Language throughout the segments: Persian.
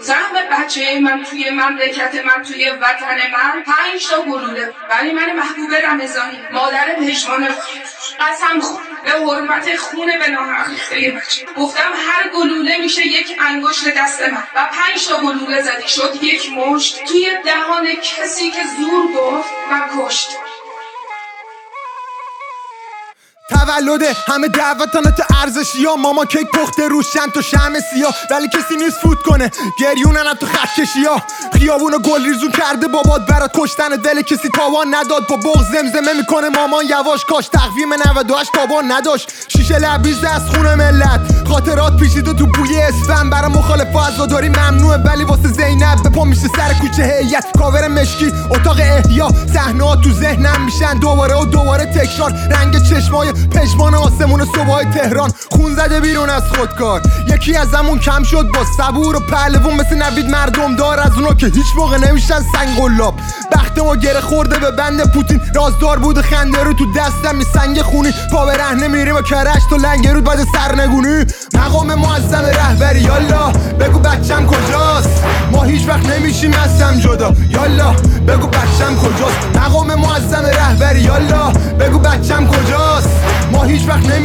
زحم بچه من توی مملکت من توی وطن من. پنج تا گلوله. ولی من محبوب رمضانی مادر پشمان قسم خون. به حرمت خونه به ناحق بچه. گفتم هر گلوله میشه یک انگشت دست من. و پنج تا گلوله زدی. شد یک مشت. توی دهان کسی که زور گفت و کشت تولد همه دعوتانت ارزشی ها. ماما کیک پخته روش چند تا شم سیاه. ولی کسی نیست فوت کنه. گریونن تو خط کشی ها. خیابون گل ریزون کرده بابات برات کشتن. دل کسی تاوان نداد. با بغز زمزمه می‌کنه مامان. یواش کاش تقویم 98 تاوان نداشت. شیشه لبریز از خونه ملت. خاطرات پیچیده تو بوی اسفن برای مخالف عزاداری ممنوعه. ولی واسه زینب به پا میشه سر کوچه هیئت. کاور مشکی اتاق احیا. صحنه تو ذهنم میشن. دوباره و دوباره تکرار. چشمای پشمان آسمون صبح تهران. خون زده بیرون از خودکار. یکی از همون کم شد با صبور و پهلوون مثل نوید مردم دار. از اونا که هیچ موقع نمیشن سنگ قلاب بخت ما گره خورده به بند پوتین. رازدار بود خنده رو تو دستم. می سنگ خونی. پا به رهنه میریم و کرش تو لنگرود بعد سرنگونی. مقام معظم رهبری. یالا بگو بچم کجاست؟ نمیشیم هستم جدا. یالا بگو بچم کجاست؟ مقام معظم رهبری یالا بگو بچم کجاست؟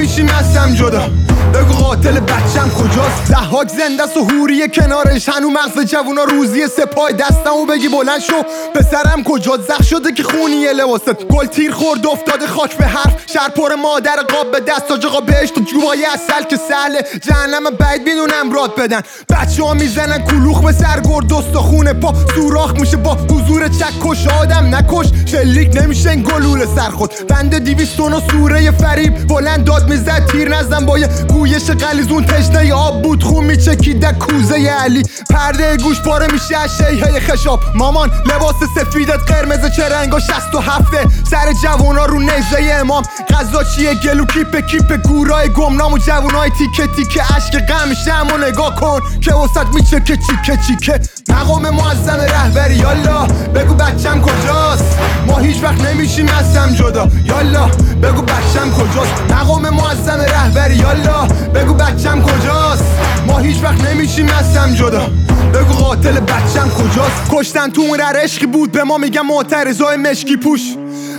نمیشیم هستم جدا. بگو قاتل بچم کجاست؟ زحاک زنده و حوری کنارش. هنو مغز جوونا روزی سپای دستمو بگی بلند شو. پسرم کجا زخ شده که خونی لباست. گل تیر خورد افتاده خاک به حرف. شهر پر مادر قاب به دست. آج آقا بهشت و جوهای اصل که سهله جهنم بعد می‌دونم راد بدن. بچه ها می‌زنن کلوخ به سر گرد. و خونه پا. سوراخ میشه با حضور چکش. آدم نکش. شلیک نمیشه گلوله سر خود بنده دیویستون و سوره فریب بلند داد می‌زد تیر نزن با یه گویش قلیزون تشنه آب بود خون میچکید کوزه علی. پرده گوش پاره میشه از شیهه خشاب. مامان لباس سفیدت قرمز چه رنگا شست و هفته. سر جوونا رو نیزه امام. غذا چیه؟ گلو کیپ کیپ گورای گمنام و جوونای تیکه تیکه. عشق غم و نگاه کن. که وسط میچکه چیکه چیکه مقام معظم رهبری یالا. بگو بچم کجاست؟ ما هیچ وقت نمیشیم هستم جدا. یالا. بگو بچم کجاست؟ مقام معظم رهبری یالا. بگو بچم کجاست؟ ما هیچ وقت نمیشیم هستم جدا. بگو قاتل بچم کجاست؟ کشتن تو اون عشقی بود به ما میگم معترضای مشکی. پوش.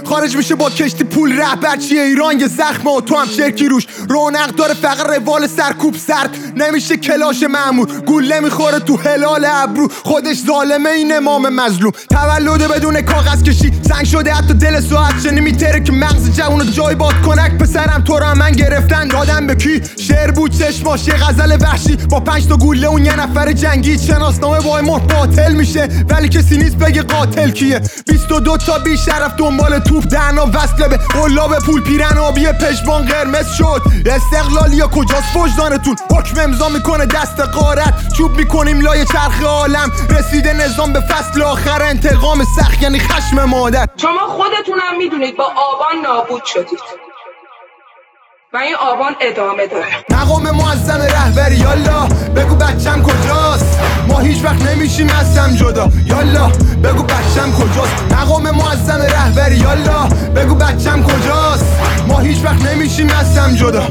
خارج میشه با کشتی پول رهبر چیه؟ ایران یه زخمه و تو هم شرکی روش. رونق داره فقط روال سرکوب سرد. نمیشه کلاش معمول. گوله می‌خوره تو هلال ابرو. خودش ظالمه این امام مظلوم. تولد بدون کاغذ کشی. سنگ شده حتی دل ساعت شنی. میتره که مغز جوون جای باد کنک پسرم تو را من گرفتن. دادم به کی؟ شعر بود چشماش یه غزل وحشی. با پنج تا گوله اون یه نفر جنگی. شناسنامه وای مر باطل میشه. ولی کسی نیست بگه قاتل کیه. 22 تا بی شرف دنبال توپ دهنا وصله به قلاب پول پیرن آبی پشمان قرمز شد. استقلالی یا کجاست وجدانتون؟ حکم امضا می‌کنه دست قارت چوب می‌کنیم لای چرخ عالم. رسیده نظام به فصل آخر. انتقام سخت یعنی خشم مادر. شما خودتونم می‌دونید با آبان نابود شدید. و این آبان ادامه داره. مقام معظم رهبری یالا. بگو بچم کجاست؟ ما هیچ وقت نمیشیم هستم جدا. یالا بگو بچم کجاست؟ مقام معظم رهبری یالا. بگو بچم کجاست؟ ما هیچ وقت نمیشیم هستم جدا.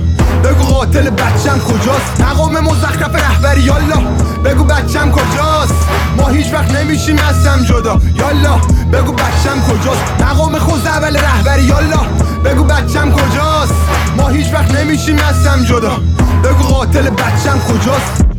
بگو قاتل بچم کجاست؟ مقام مزخرف رهبری یالا. بگو بچم کجاست؟ ما هیچ وقت نمیشیم هستم جدا. یالا بگو بچم کجاست؟ مقام خود اول رهبری یالا. بگو بچم کجاست؟ هیچ وقت نمیشیم هستم جدا. بگو قاتل بچم کجاست؟